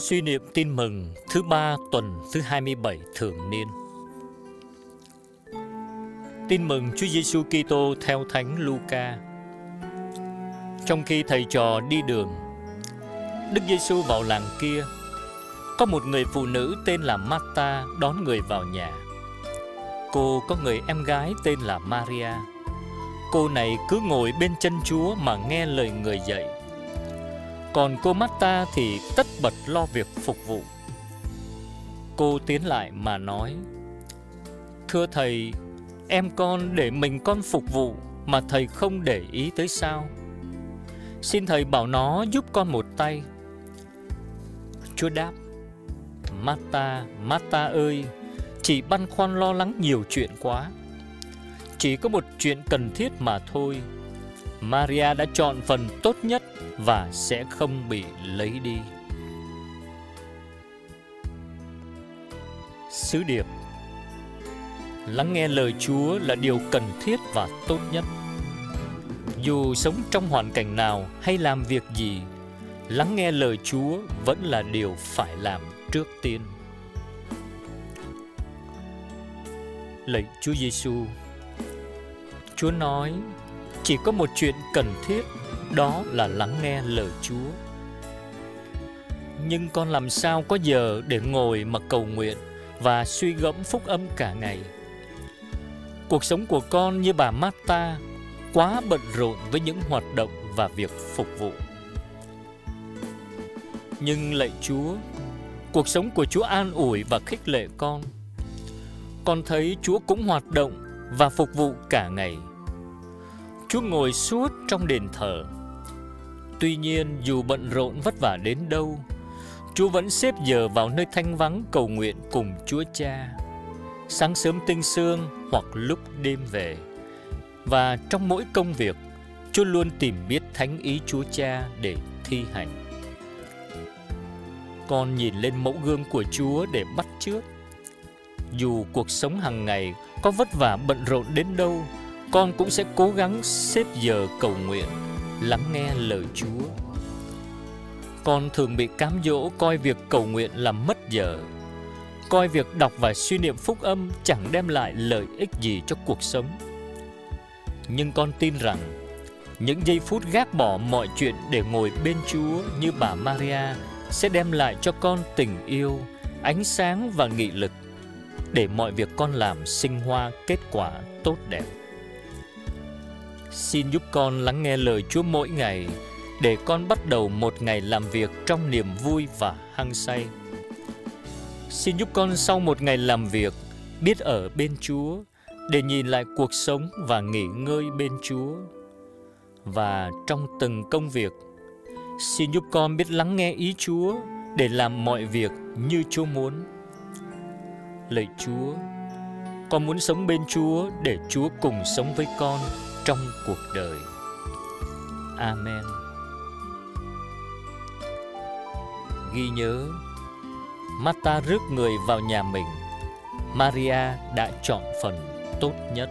Suy niệm tin mừng thứ ba tuần thứ 27 thường niên. Tin mừng Chúa Giêsu Kitô theo Thánh Luca. Trong khi thầy trò đi đường, Đức Giêsu vào làng kia. Có một người phụ nữ tên là Marta đón người vào nhà. Cô có người em gái tên là Maria. Cô này cứ ngồi bên chân Chúa mà nghe lời người dạy còn cô Marta thì tất bật lo việc phục vụ. Cô tiến lại mà nói: "Thưa thầy, em con để mình con phục vụ mà thầy không để ý tới sao? Xin thầy bảo nó giúp con một tay." Chúa đáp: "Marta, Marta ơi, chỉ băn khoăn lo lắng nhiều chuyện quá. Chỉ có một chuyện cần thiết mà thôi." Maria đã chọn phần tốt nhất và sẽ không bị lấy đi. Sứ điệp Lắng nghe lời Chúa là điều cần thiết và tốt nhất. Dù sống trong hoàn cảnh nào hay làm việc gì, lắng nghe lời Chúa vẫn là điều phải làm trước tiên. Lạy Chúa Giêsu, Chúa nói chỉ có một chuyện cần thiết đó là lắng nghe lời Chúa. Nhưng con làm sao có giờ để ngồi mà cầu nguyện và suy gẫm phúc âm cả ngày? Cuộc sống của con như bà Marta quá bận rộn với những hoạt động và việc phục vụ. Nhưng lạy Chúa, cuộc sống của Chúa an ủi và khích lệ con. Con thấy Chúa cũng hoạt động và phục vụ cả ngày. Chúa ngồi suốt trong đền thờ Tuy nhiên dù bận rộn vất vả đến đâu, Chúa vẫn xếp giờ vào nơi thanh vắng cầu nguyện cùng Chúa Cha. Sáng sớm tinh sương hoặc lúc đêm về. Và trong mỗi công việc, Chúa luôn tìm biết thánh ý Chúa Cha để thi hành. Con nhìn lên mẫu gương của Chúa để bắt chước. Dù cuộc sống hàng ngày có vất vả bận rộn đến đâu, con cũng sẽ cố gắng xếp giờ cầu nguyện lắng nghe lời Chúa. Con thường bị cám dỗ coi việc cầu nguyện làm mất giờ, coi việc đọc và suy niệm phúc âm chẳng đem lại lợi ích gì cho cuộc sống. Nhưng con tin rằng những giây phút gác bỏ mọi chuyện để ngồi bên Chúa như bà Maria sẽ đem lại cho con tình yêu, ánh sáng và nghị lực để mọi việc con làm sinh hoa kết quả tốt đẹp. Xin giúp con lắng nghe lời Chúa mỗi ngày để con bắt đầu một ngày làm việc trong niềm vui và hăng say. Xin giúp con sau một ngày làm việc biết ở bên Chúa để nhìn lại cuộc sống và nghỉ ngơi bên Chúa. Và trong từng công việc, xin giúp con biết lắng nghe ý Chúa để làm mọi việc như Chúa muốn. Lạy Chúa, con muốn sống bên Chúa để Chúa cùng sống với con trong cuộc đời. Amen. Ghi nhớ, Marta rước người vào nhà mình, Maria đã chọn phần tốt nhất.